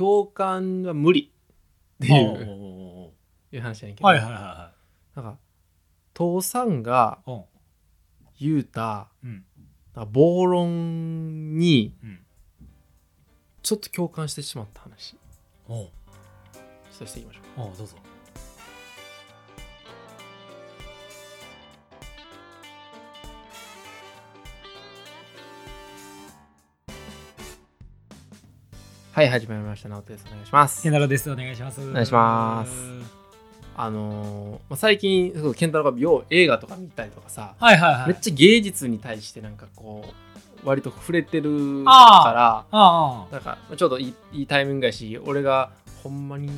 共感は無理。っていおうおういう話やねんけど、はいはいはなんか父さんが言うたうん。なんか暴論にうん。ちょっと共感してしまった話。おう。させていきましょう。おうどうぞはい始まりました。直人です。お願いします。ケンタロウです。お願いします。おお願いします。あのーまあ、最近そう健太郎がよう映画とか見たりとかさ、はいはいはい。めっちゃ芸術に対してなんかこう割と触れてるあかあらなんかちょうどいいいいタイミングやし俺がほんまに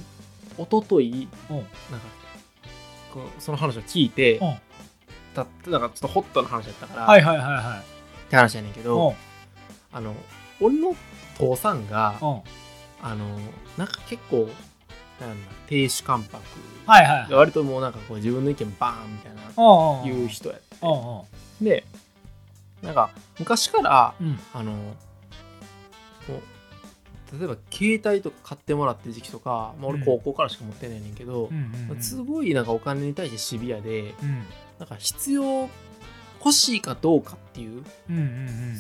一昨日なんかその話を聞いてたなんかちょっとホットな話やったから、はいはいはいはい。って話やねんけおどうあの俺の父さんがおうあのなんか結構なんだ亭主関白。はいはいはい。割ともうなんかこう自分の意見バーンみたいな言う人やって。おうおうでなんか昔からうん。あの例えば携帯とか買ってもらってる時期とか、まあ、俺うん。高校からしか持ってないねんけどすごいなんかお金に対してシビアでうん。なんか必要欲しいかどうかっていう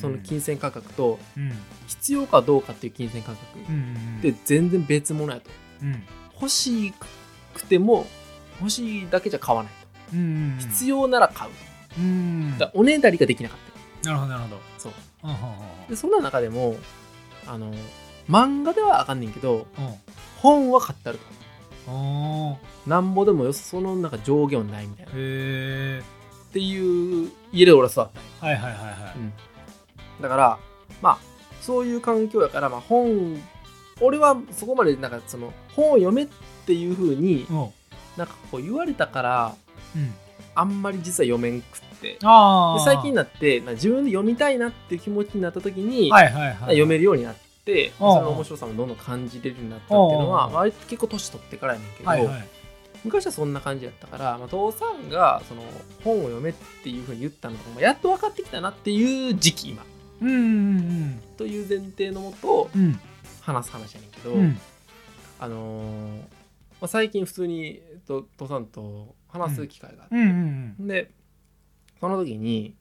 その金銭価格とうん。必要かどうかっていう金銭価格うんうんで全然別物やと。うん。欲しくても欲しいだけじゃ買わないと。うん必要なら買う。うん。だおねだりができなかった。なるほどなるほど。そう。でそんな中でもあの漫画ではあかんねんけど本は買ってあると。なんぼでもよそのなんか上限はないみたいな。っへえていう家で俺は育ったはいはいはいはい。うん。だからまあそういう環境やから、まあ、本俺はそこまでなんかその本を読めっていう風におうなんかこう言われたからうん。あんまり実は読めんくって。最近になってな自分で読みたいなっていう気持ちになった時に、はいはいはい。読めるようになってその面白さもどんどん感じれるようになったっていうのは割と結構年取ってからやねんけど、はいはい昔はそんな感じだったから、まあ、父さんがその本を読めっていうふうに言ったのとかもやっと分かってきたなっていう時期今。うんうんという前提のもとうん。うん話す話やねんけど、うん。あのーまあ、最近普通にえっと父さんと話す機会があって、うんうんでその時に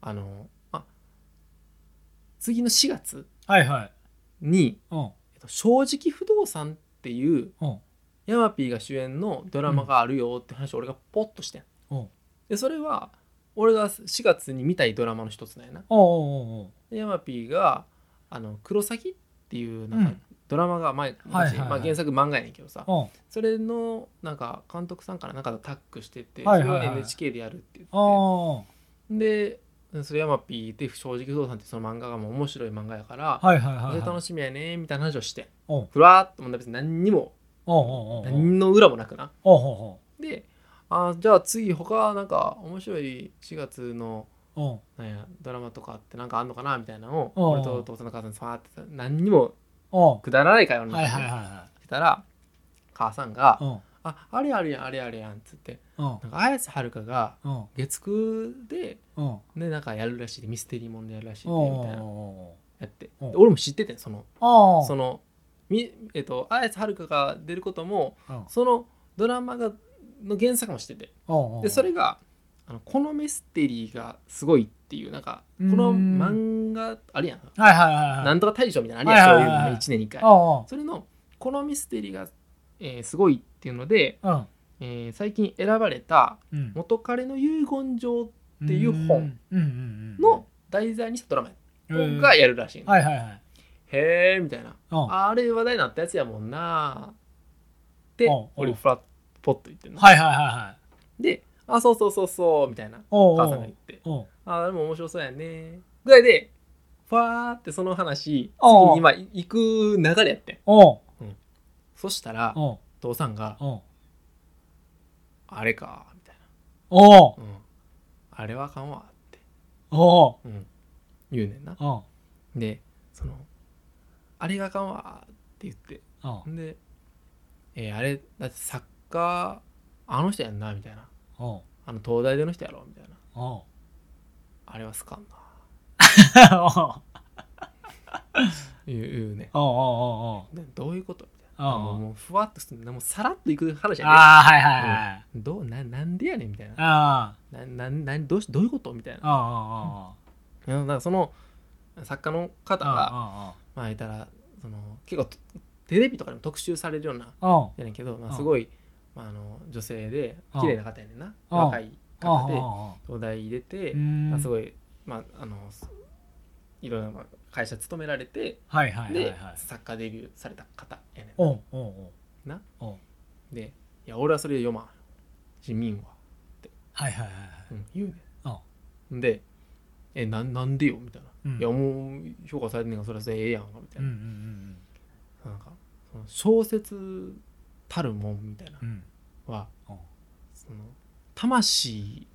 あのあ次の4月はいはい。に、うん。えっと、正直不動産っていううんヤマピーが主演のドラマがあるよって話を俺がポッとしてん。うん。でそれは俺が4月に見たいドラマの一つなんやな。でヤマピーがあの「クロサギ」っていうなんかうん。ドラマが前、はい昔まあ、原作漫画やねんけどさ。それのなんか監督さんからなんかとタッグしてて、それを NHK でやるって言って。でそれヤマピーで正直不動産ってその漫画がもう面白い漫画やから、はいはいはいそれ楽しみやねみたいな話をしてふらーっともう別に何にも何の裏もなくな。であじゃあ次他なんか面白い4月のなんやドラマとかってなんかあんのかなみたいなのを俺と父さんの母さんにファーってさ何にもくだらない会話になはいってたら母さんがいおう「ああれあれやんあれあれやん」っつってなんか綾瀬はるかが月9ででなんかやるらしいでミステリーもんでやるらしいみたいなおやって。俺も知っててそのうそのみえっと綾瀬はるかが出ることもうん。そのドラマがの原作も知って。てでそれがあのこのミステリーがすごいっていうなんかこうん。の漫画あるやん。はいはいはいはい。なんとか大賞みたいなのあるやんそういうの1年に1回。それのこのミステリーが、えーすごいっていうので、うん。えー最近選ばれたうん。元彼の遺言状っていう本の題材にしたドラマうんがやるらしいの、はいはいはいへえみたいな。うん。あれ話題になったやつやもんな。って俺フラッポッと言ってんの。はいはいはいはい。であそうそうそうそうみたいな。お母さんが言って。あでも面白そうやね。ぐらいでファーってその話次に今行く流れやってうそしたら父さんがおう「あれか」みたいおう。な「うん、あれはあかんわ」って、おう。うん、言うねんな。でその「あれがあかんわ」って言って。おうで、えーあれだって作家あの人やんなみたいな。おうあの東大での人やろみたいな。おうあれは好かんなおう言う言うね。おうおうおうおうでどういうことみたいな。うんもうもうふわっとするもうさらっといく話やねああはいはいはいどうななんでやねんみたいな。あなななど うしどういうことみたいな。ああああうん。だからその作家の方ああがあまあ言ったらその結構テレビとかでも特集されるようなやねんけど、まあ、うんすごい、まあ、あの女性でうん綺麗な方やねんな。うん若い方であ東大入れて、うん。まあ、すごい、まあ、あのいろんなまあ会社勤められてはいはいはいではい作家デビューされた方やねおうおうおう。な。で「いや俺はそれで読まん。市民は」はいはいはいはい。うん、言うねうんんで「えななんでよ」みたいな「うんいやもう評価されてんねんからそれはええやんか」みたいうんうな,、んなんかその小説たるもんみたいな。うん。うんはうん。その魂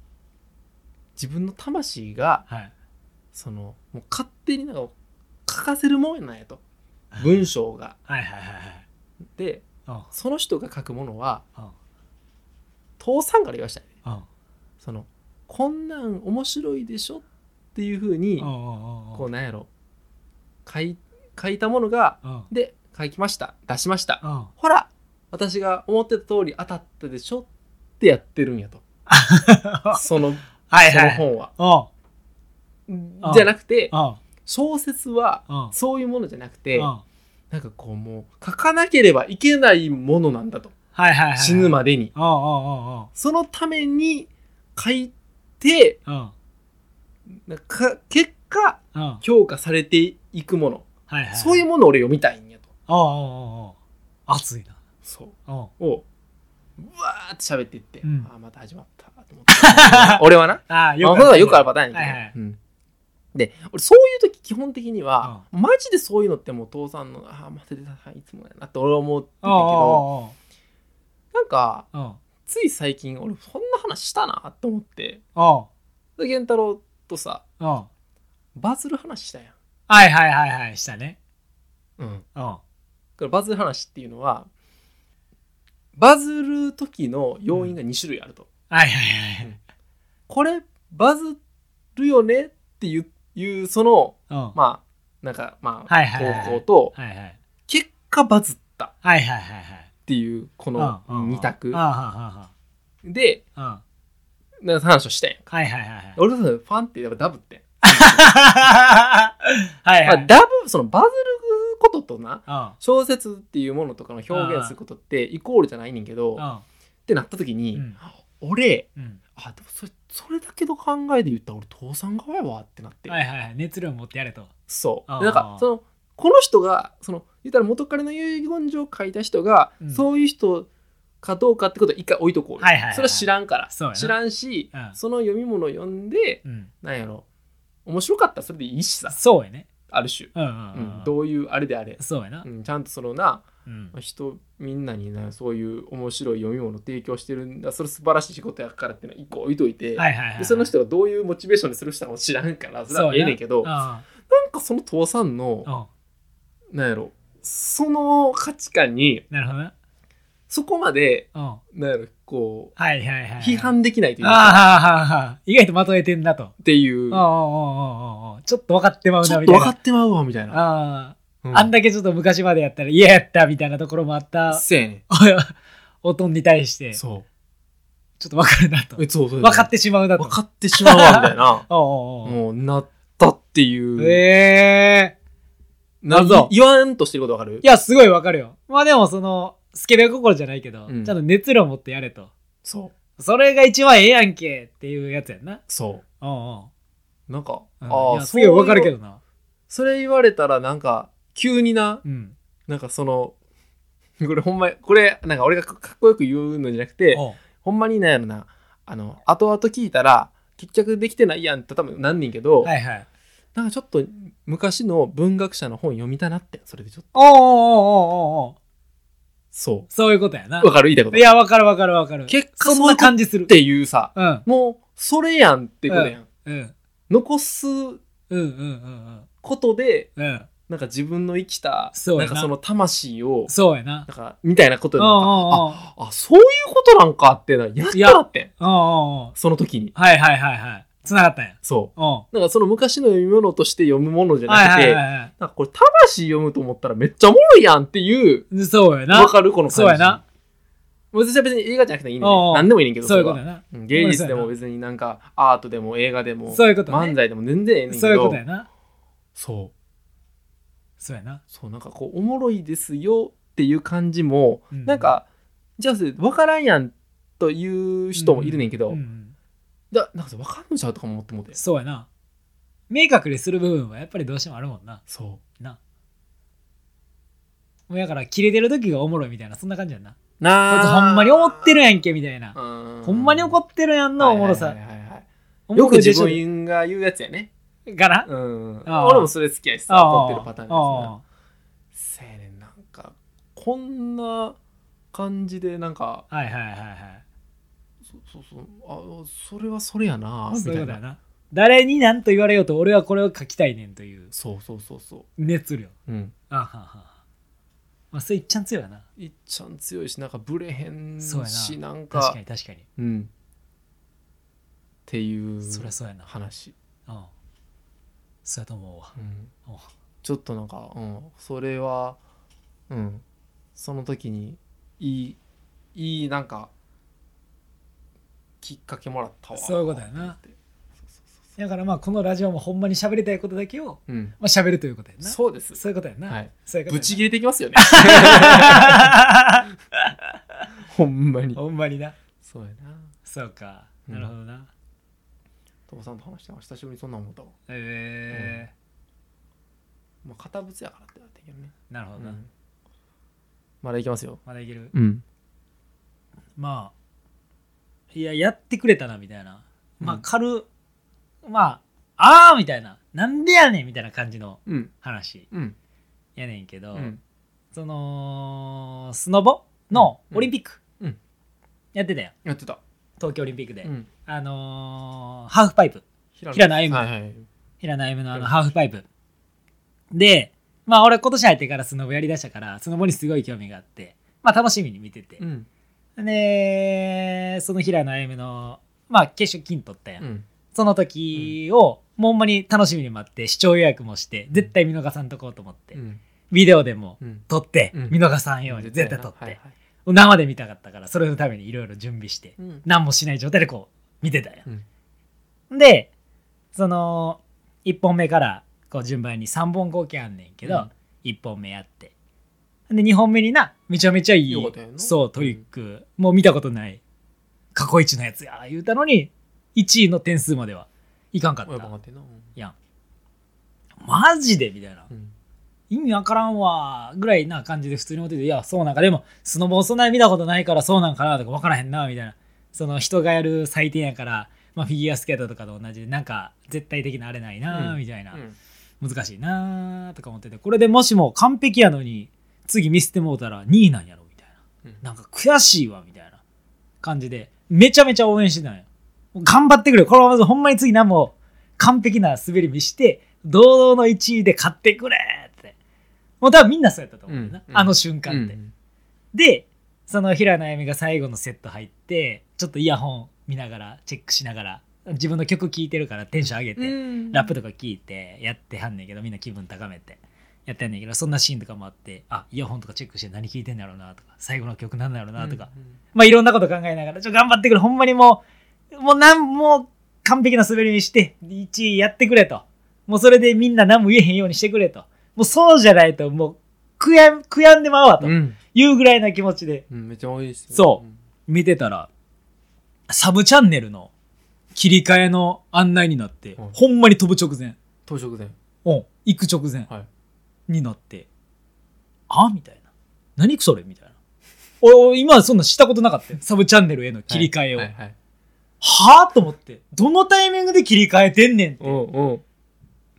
自分の魂がはい。そのもう勝手になんか書かせるもんなんやと文章が。はいはいはいはい。でうん。その人が書くものはうん。父さんから言わしたいね。うん。そのこんなん面白いでしょっていうふうにこうなんやろ。書い書いたものがうんで書きました。出しました。うんほら私が思ってた通り当たったでしょってやってるんやと。そのそはいはい。の本は。うんじゃなくてうん小説はうんそういうものじゃなくてうんなんかこうもう書かなければいけないものなんだと。はいはいはい死ぬまでに。そのために書いてか結果うん。評価されていくもの。はいはい。そういうものを俺読みたいんやと。ああああああ。熱いな。そう。うん。をうわーって喋っていって、うん。あーまた始まったと思って。俺はな。ああよくあるよくあるパターンやけど、はいはい。うん。で俺そういう時基本的には、マジでそういうのってもう父さんのああまた出たいつもやなって俺は思ってたけどなんかうん。うんつい最近俺そんな話したなって思って。うんで源太郎とさうん。はバズる話したやん、いはいはいはいしたね。うん、うん。はこれバズる話っていうのはバズる時の要因が2種類あると、いはいはいこれバズるよねっていういうそのうん。まあなんかまあ、はいはいはい投稿とはいはい。結果バズったっはいはいはいはい。ていうこの2択。ああはであはあな話をしたやんかはいはいはいはい。俺がファンってやっぱダブってん、はいはい。まあ、ダブそのバズることとなうん。小説っていうものとかの表現することってイコールじゃないねんけどうん。ってなった時に、うん。俺うん。あでもそれそれだけの考えで言ったら俺父さん側やわってなって、はいはいはい。熱量持ってやれと。あーそうでなんかそのこの人がその言ったら元彼の遺言状を書いた人が、うん。そういう人かどうかってことは一回置いとこうよ、はいはいはい。それは知らんから。そうやな。知らんし、うん。その読み物を読んでうん。なんやろ。面白かったらそれでいいしさ。そうやね。ある種、うんうんううん。ん。どういうあれであれ、そうやな。うん、ちゃんとそのなうん。人みんなになそういう面白い読み物を提供してるんだ。それ素晴らしい仕事やからっていうのは一個置いといて、はいはいはいでその人がどういうモチベーションでする人かも知らんからそれはええねんけどなん。なかその父さんのん。なんやろ。その価値観になるほどなそこまでうん。はなんやろこいはいはいはい。う批判できないというあか。あはあはあ意外とまとえてんなと。っていう。ああああああちょっと分かってまうちょなみたいな。っと分かってまうわみたいな。あうん。ああんだけちょっと昔までやったら嫌やったみたいなところもあった。せやねおとんに対して。んちょそっと分かるなと。う。えそうそう分かってしまうなと。分かってしまうわみたいな。おうおうおう。もうなったっていう。ええなあそう言わんとしてることわかる？いやすごい分かるよ。まあでもそのスケベ心じゃないけど、うん。ちゃんと熱量持ってやれと。そう。それが一番ええやんけっていうやつやんな。そおうおう。なんか、う、うん。ああ、すげえ分かるけど。どな。それ言われたらなんか、急にな、うん。なんかその、これほんま、これ、なんか俺がかっこよく言うのじゃなくて、ほんまになんやろな、あの、後々聞いたら、結局できてないやんって多分なんねんけど、はいはい。なんかちょっと昔の文学者の本読みたなって、それでちょっと。おうおうおうおうおうそそういうことやな。う。わかる？言いたいこと。いや分かる分かる分かる。結果そんな感じする。っていうさ、うん。もう、それやんってことやん。うん。残すうんうんうんことで、うん。うんなんか自分の生きた、そな。んなかその魂を、そうやな。なんか、みたいなことうんうになった。んうんあ、あ、そういうことなんかってな、やっいやたなって。ん。うんうんうん。その時に。はいはいはいはいつながったんや。そううなんかその昔の読み物として読むものじゃなくて、いはいはなんかこれ魂読むと思ったらめっちゃおもろいやんっていう、い。そうやな。わかるこの感じ。そうやな。私は別に映画じゃなくていいね。おうおう何でもいいねんけど、そういうことやな。うん芸術でも別になんかアートでも映画でもそういうことね漫才でも全然ええねんけどそういうことやな。そうそうやな。そうなんかこうおもろいですよっていう感じも、うんなんかじゃあそれ分からんやんという人もいるねんけど、うんうんだなんかそれ分かんのちゃうとかも思ってもて。そうやな。明確にする部分はやっぱりどうしてもあるもんな。そな。もうやから、切れてる時がおもろいみたいな、そんな感じやんな。うなこいつほんまに思ってるやんけ、みたいな。ほほんまに怒ってるやんのおもろさ。よく自分が言うやつやね。かな？うん。ああ。俺もそれ好きやしさ怒ってるパターンですあなせやねんなんかこんな感じでなんかあはいはいはいはい。そそうそうあそれはそれやなみたいうなな。誰に何と言われようと俺はこれを書きたいねんというそうそうそうそ熱量。ううんあははまあそれいっちゃん強いよな。いっちゃん強いしなんかブレへんそうやなしなん確かかに確かに。うんっていうそりゃそうやな。話、うん。そうやと思うわ。うんおちょっとなんか、うん、それはうんその時にいいいいなんかきっかけもらったわ。そういうことやな。だからまあこのラジオもほんまに喋りたいことだけを、そううん。まあ、喋るということやな。そうです。そういうことやな。はい。そういうことやな。ぶち切れていきますよね。ほんまに。ほんまにな。そうやな。そうか。うん。なるほどな。父さんと話してた久しぶりにそんなん思ったわ。え。まあ堅物やからってなってんけどね、ー、なるほどな。うん。まだいきますよ。まだいける。うん。まあ、いや、やってくれたな、みたいな。まあうん、軽、まあ、あーみたいな。なんでやねんみたいな感じのうん。話。うん。やねんけど、うん。その、スノボのうん。オリンピック、うん。やってたよ。やってた、東京オリンピックで。うん、あのーハーフパイプ。平平野歩夢。はいはい。平野歩夢のあのうんハーフパイプ。で、まあ俺今年入ってからスノボやりだしたから、スノボにすごい興味があって、まあ楽しみに見てて。うんで、その平野歩夢の、まあ決勝金取ったやん。うん。その時を、もうほんまに楽しみに待って、視聴予約もして、絶対見逃さんとこうと思って、うん。ビデオでもうん。撮って、うん。見逃さんように絶対撮って、生で見たかったから、それのためにいろいろ準備して、うん。何もしない状態でこう、見てたよ。うん。で、その、1本目から、こう順番に3本合計あんねんけど、うん。1本目やって。で、2本目にな、めちゃめちゃいいそう、トリック、もう見たことない、過去一のやつや、言うたのに、1位の点数まではいかんかった。やん。マジで？みたいな。うん。意味わからんわ、ぐらいな感じで普通に思ってて、いや、そうなんか、でも、スノボーそんなに見たことないからそうなんかなとかわからへんな、みたいな。その人がやる祭典やから、まあ、フィギュアスケートとかと同じで、なんか絶対的なあれないな、うん。みたいな。うん。難しいなとか思ってて、これでもしも完璧やのに、次見捨てもうたら2位なんやろ、みたいな。うんなんか悔しいわ、みたいな感じで、めちゃめちゃ応援してたんよ。頑張ってくれ。これはまずほんまに次何も完璧な滑り見して、堂々の1位で勝ってくれって。もう多分みんなそうやったと思うよな、うんあの瞬間って。うんで、その平野歩夢が最後のセット入って、ちょっとイヤホン見ながら、チェックしながら、自分の曲聴いてるからテンション上げて、うんラップとか聞いてやってはんねんけどみんな気分高めてやってはんねんけどそんなシーンとかもあってあイヤホンとかチェックして何聞いてんだろうなとか最後の曲なんだろうなとか、まあいろんなこと考えながらちょ頑張ってくれほんまにもうもうなんもう完璧な滑りにして1位やってくれと。もうそれでみんな何も言えへんようにしてくれと。もうそうじゃないともう悔や悔やんでまうわと。うん。いうぐらいな気持ちで。うんめっちゃ多いですよ。そう。見てたらサブチャンネルの切り替えの案内になって、はい。ほんまに飛ぶ直前。当直前。うん、行く直前。はいになって、あ？みたいな。何それ？みたいな。俺、俺今そんなしたことなかったよ。サブチャンネルへの切り替えを。はいははいはいあと思って、どのタイミングで切り替えてんねんって。うんうん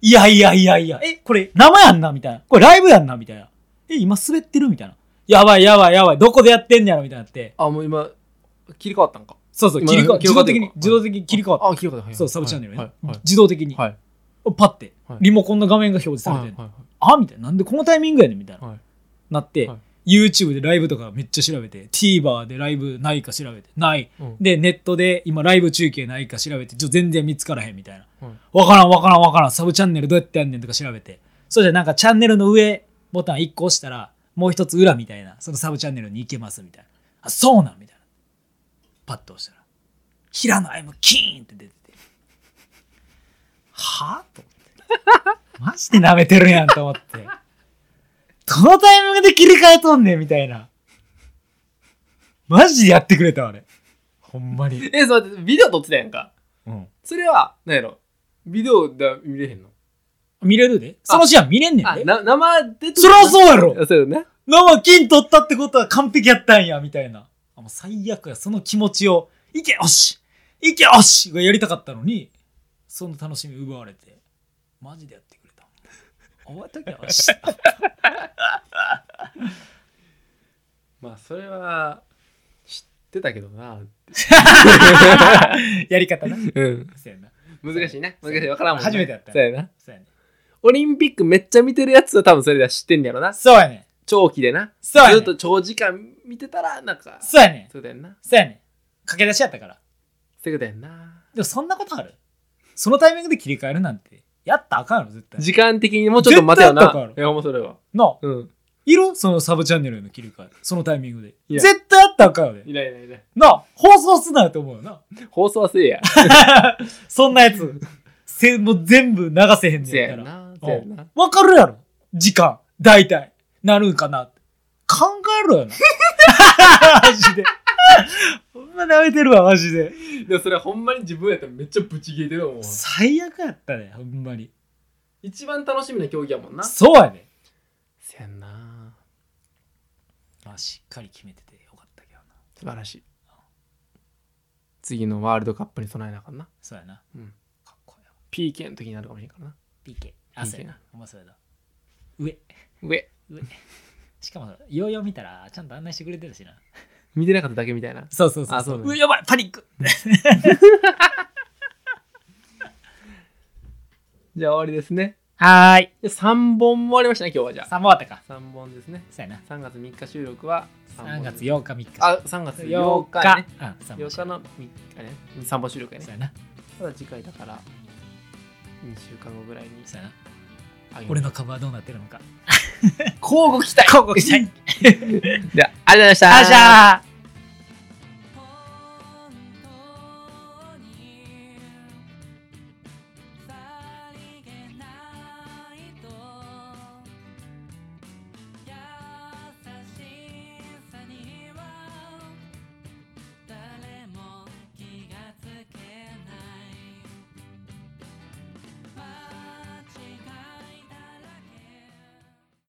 いやいやいやいや、え、これ生やんな？みたいな。これライブやんな？みたいな。え、今滑ってる？みたいな。やばいやばいやばい。どこでやってんねやろ？みたいになって。あもう今切り替わったんか？そうそう、今切り替わ自動的に、自動的に切り替わっあ切り替わったた。そう、サブチャンネルね。はいはい自動的に。はいパッて、はいリモコンの画面が表示されてんのはいはいあみたいな。なんでこのタイミングやねんみたいな。はい。なって、はい。YouTube でライブとかめっちゃ調べて TVer でライブないか調べてない。うん。でネットで今ライブ中継ないか調べてちょ全然見つからへんみたいな。うんわからんわからんわからん。サブチャンネルどうやってやんねんとか調べて。そうじゃなんかチャンネルの上ボタン1個押したらもう一つ裏みたいなそのサブチャンネルに行けますみたいな。あそうなんみたいな。パッと押したら。平野歩夢キーンって出てて。はあ？と思ってマジで舐めてるやんと思って。どのタイミングで切り替えとんねんみたいな。マジでやってくれたあれほんまに。えそうビデオ撮ってたやんか。うん。それは何やろ。ビデオで見れへんの？見れるで。そのシーン見れんねんで。生でそりゃそうやろ。そうよね。生金取ったってことは完璧やったんやみたいな。あもう最悪や。その気持ちをいけよし！いけよし！がやりたかったのにその楽しみ奪われて。マジでやって覚えとけよしまあそれは知ってたけどな。やり方な。うん。そうやな。難しいな。難しい。分からんもんな初めてやったそうやな。そうやね。オリンピックめっちゃ見てるやつは多分それでは知ってんねやろな。そうやね長期でな。そうやねずっと長時間見てたらなんかそうやねそうだよな。そうやね駆け出しやったから。そういうことやんな。でもそんなことある？そのタイミングで切り替えるなんてやったらあかんやろ絶対。時間的にもうちょっと待てよな。絶対やったからいやほんまそれは。なあ。うん。いる？そのサブチャンネルへの切り替え。そのタイミングで。いや。絶対やったらあかんよね。いないいないいない。なあ。放送すなよと思うよな。放送はせえや。そんなやつ。せもう全部流せへんねんから。なせやん。なわかるやろ？時間。大体。なるんかなって。考えろよな。マジで。ほんま舐めてるわマジで。でもそれほんまに自分やったらめっちゃブチ切れてるもん最悪やったねほんまに。一番楽しみな競技やもんな。そうやねせやんな。まあしっかり決めててよかったけどな。素晴らしい。次のワールドカップに備えなあかんな。そうやな。うん。かっこいいわ。PK の時になるかもしれんからな。PK あそうやな。ほんまそうやな。上。上。上。しかもヨーヨー見たらちゃんと案内してくれてるしな見てなかっただけみたいな。そうそうそうあそうなんだ。うやばいパニック。じゃあ終わりですね。はーい。で3本も終わりましたね今日はじゃあ。3本終わったか。3本ですね。そうやな。3月3日収録は3月4 8日3日。あ3月8 8日日ねうん三本。8日の3日ね。3本収録やね。そうやな。ただ次回だから2週間後ぐらいにそうやな。あげます俺の株はどうなってるのか。交互期待。交互期待。ではありがとうございました。あじゃあ